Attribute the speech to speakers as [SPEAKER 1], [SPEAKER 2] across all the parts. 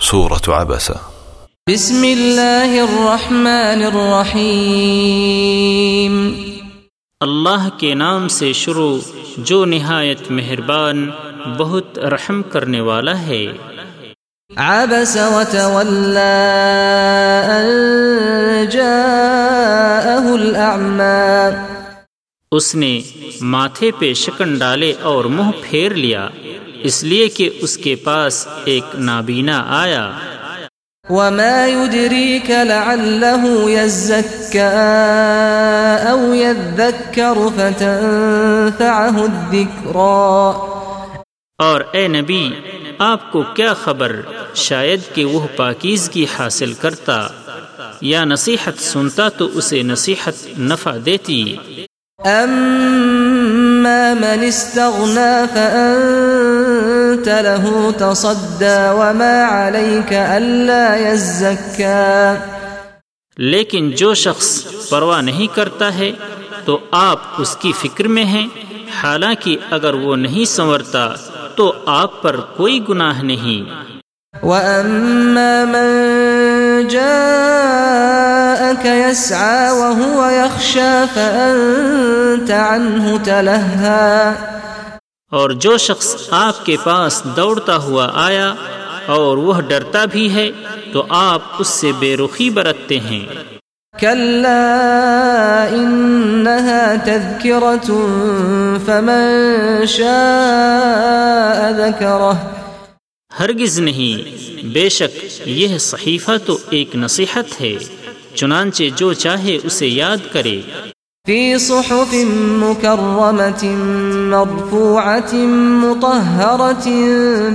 [SPEAKER 1] سورة عبسة.
[SPEAKER 2] بسم الله الرحمن الرحيم
[SPEAKER 3] اللہ کے نام سے شروع جو نہایت مہربان بہت رحم کرنے والا ہے۔
[SPEAKER 2] عبس وتولى أن جاءه الأعمى.
[SPEAKER 3] اس نے ماتھے پہ شکن ڈالے اور منہ پھیر لیا۔ اس لیے کہ اس کے پاس ایک نابینا آیا۔
[SPEAKER 2] وما يدريك لعله يزكى أو يذكر فتنفعه الذكرى۔
[SPEAKER 3] اور اے نبی آپ کو کیا خبر؟ شاید کہ وہ پاکیزگی حاصل کرتا۔ یا نصیحت سنتا تو اسے نصیحت نفع دیتی۔
[SPEAKER 2] أما من استغنى فأنت له تصدى وما عليك ألا يزكى
[SPEAKER 3] لیکن جو شخص پرواہ نہیں کرتا ہے تو آپ اس کی فکر میں ہیں حالانکہ اگر وہ نہیں سنورتا تو آپ پر کوئی گناہ نہیں۔
[SPEAKER 2] وأما من جاءك يسعى وهو يخشى فأنت عنه تلهى.
[SPEAKER 3] اور جو شخص آپ کے پاس دوڑتا ہوا آیا اور وہ ڈرتا بھی ہے تو آپ اس سے بے رخی برتتے ہیں۔
[SPEAKER 2] كلا إنها تذكرة فمن شاء ذكره.
[SPEAKER 3] ہرگز نہیں بے شک یہ صحیفہ تو ایک نصیحت ہے۔ چنانچہ جو چاہے اسے یاد کرے۔
[SPEAKER 2] في صحف مكرمة مرفوعة مطهرة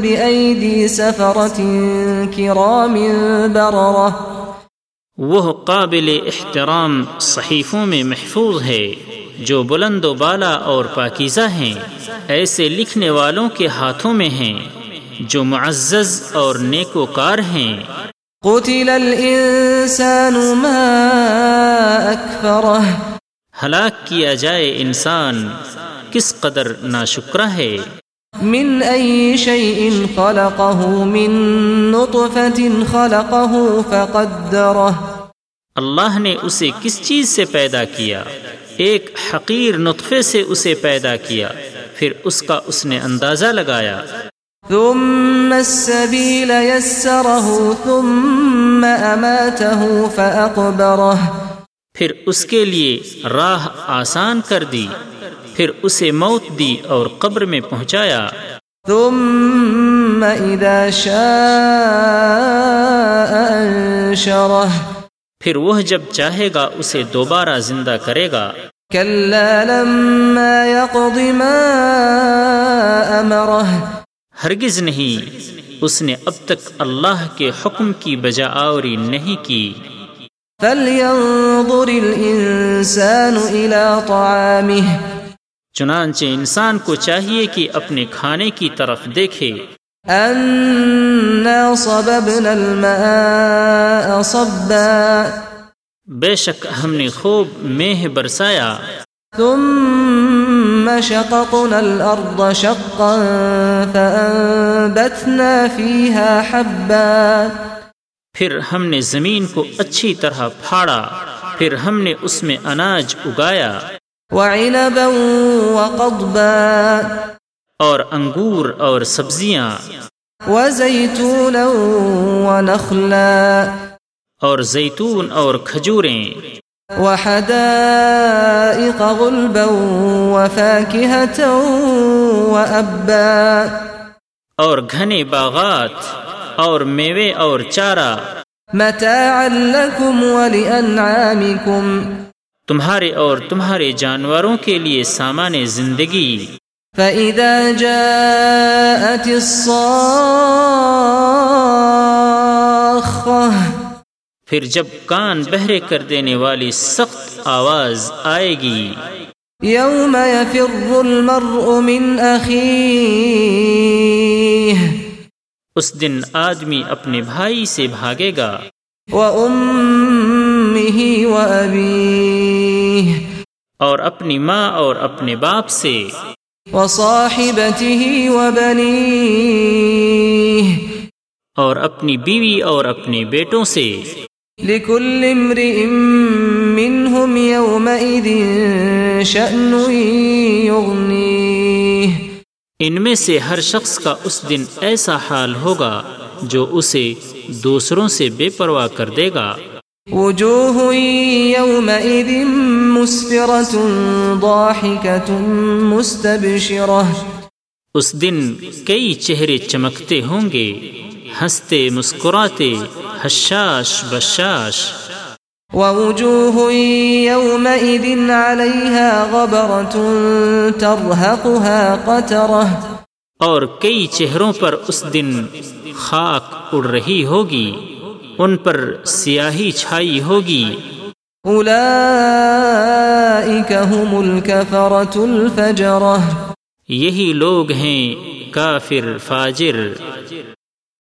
[SPEAKER 2] بأيدي سفرة كرام بررة
[SPEAKER 3] وہ قابل احترام صحیفوں میں محفوظ ہے جو بلند و بالا اور پاکیزہ ہیں۔ ایسے لکھنے والوں کے ہاتھوں میں ہیں جو معزز اور نیکوکار ہیں۔
[SPEAKER 2] قتل الإنسان ما أكفره
[SPEAKER 3] ہلاک کیا جائے انسان کس قدر ناشکرہ ہے؟
[SPEAKER 2] من أي شيء خلقه من نطفة خلقه فقدره
[SPEAKER 3] اللہ نے اسے کس چیز سے پیدا کیا؟ ایک حقیر نطفے سے اسے پیدا کیا پھر اس کا اس نے اندازہ لگایا۔
[SPEAKER 2] ثم السبيل يسره ثم أماته فأقبره.
[SPEAKER 3] پھر اس کے لیے راہ آسان کر دی پھر اسے موت دی اور قبر میں پہنچایا۔
[SPEAKER 2] ثم إذا شاء أنشره.
[SPEAKER 3] پھر وہ جب چاہے گا اسے دوبارہ زندہ کرے گا۔
[SPEAKER 2] كلا لما يقض ما أمره.
[SPEAKER 3] ہرگز نہیں اس نے اب تک اللہ کے حکم کی بجا آوری نہیں کی۔
[SPEAKER 2] فلينظر الإنسان إلى طعامه۔
[SPEAKER 3] چنانچہ انسان کو چاہیے کہ اپنے کھانے کی طرف دیکھے۔
[SPEAKER 2] أنا صببنا الماء صبا۔
[SPEAKER 3] بے شک ہم نے خوب میہ برسایا۔
[SPEAKER 2] ثم شققنا الأرض شقا فأنبتنا فيها حبا.
[SPEAKER 3] پھر ہم نے زمین کو اچھی طرح پھاڑا پھر ہم نے اس میں اناج اگایا۔
[SPEAKER 2] وعنبا وقضبا.
[SPEAKER 3] اور انگور اور سبزیاں۔
[SPEAKER 2] وزيتونا ونخلا.
[SPEAKER 3] اور زیتون اور کھجوریں۔
[SPEAKER 2] وحدائق غلبا وفاكهة وأبا.
[SPEAKER 3] اور گھنے باغات اور میوے اور چارہ
[SPEAKER 2] متاعا لكم ولأنعامكم
[SPEAKER 3] تمہارے اور تمہارے جانوروں کے لیے سامان زندگی.
[SPEAKER 2] فإذا جاءت الصاخة
[SPEAKER 3] پھر جب کان بہرے کر دینے والی سخت آواز آئے گی۔
[SPEAKER 2] يوم يفر المرء من أخيه
[SPEAKER 3] اس دن آدمی اپنے بھائی سے بھاگے گا۔
[SPEAKER 2] وأمه وأبيه
[SPEAKER 3] اور اپنی ماں اور اپنے باپ سے۔
[SPEAKER 2] وصاحبته وبنيه
[SPEAKER 3] اور اپنی بیوی اور اپنے بیٹوں سے۔
[SPEAKER 2] لكل امرئ منهم يومئذ شأن يغنيه.
[SPEAKER 3] ان میں سے ہر شخص کا اس دن ایسا حال ہوگا جو اسے دوسروں سے بے پرواہ کر دے گا۔
[SPEAKER 2] وجوه يومئذ مسفرة ضاحكة مستبشرة.
[SPEAKER 3] اس دن کئی چہرے چمکتے ہوں گے۔ ہنستے مسکراتے حشاش بشاش۔
[SPEAKER 2] ووجوه يومئذ عليها غبرة ترهقها قترة.
[SPEAKER 3] اور کئی چہروں پر اس دن خاک اڑ رہی ہوگی ان پر سیاہی چھائی ہوگی۔
[SPEAKER 2] أولئك هم الكفرة الفجرة.
[SPEAKER 3] یہی لوگ ہیں کافر فاجر۔